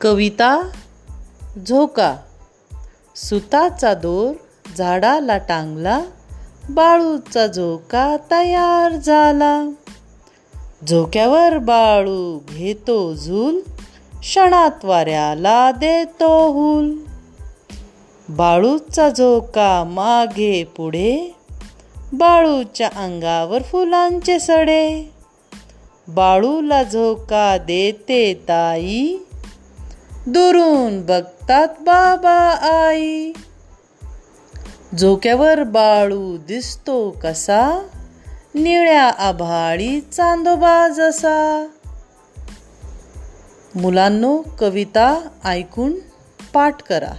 कविता झोका. सुताचा दोर झाडाला टांगला बाळूचा झोका तयार झाला. झोक्यावर बाळू घेतो झूल क्षणात वाऱ्याला देतो हुल. बाळूचा झोका मागे पुढे बाळूच्या अंगावर फुलांचे सडे. बाळूला झोका देते ताई दुरून बघतात बाबा आई. झोक्यावर बाळू दिसतो कसा निळ्या आभाळी चांदोबा जसा. मुलांनो कविता ऐकून पाठ करा.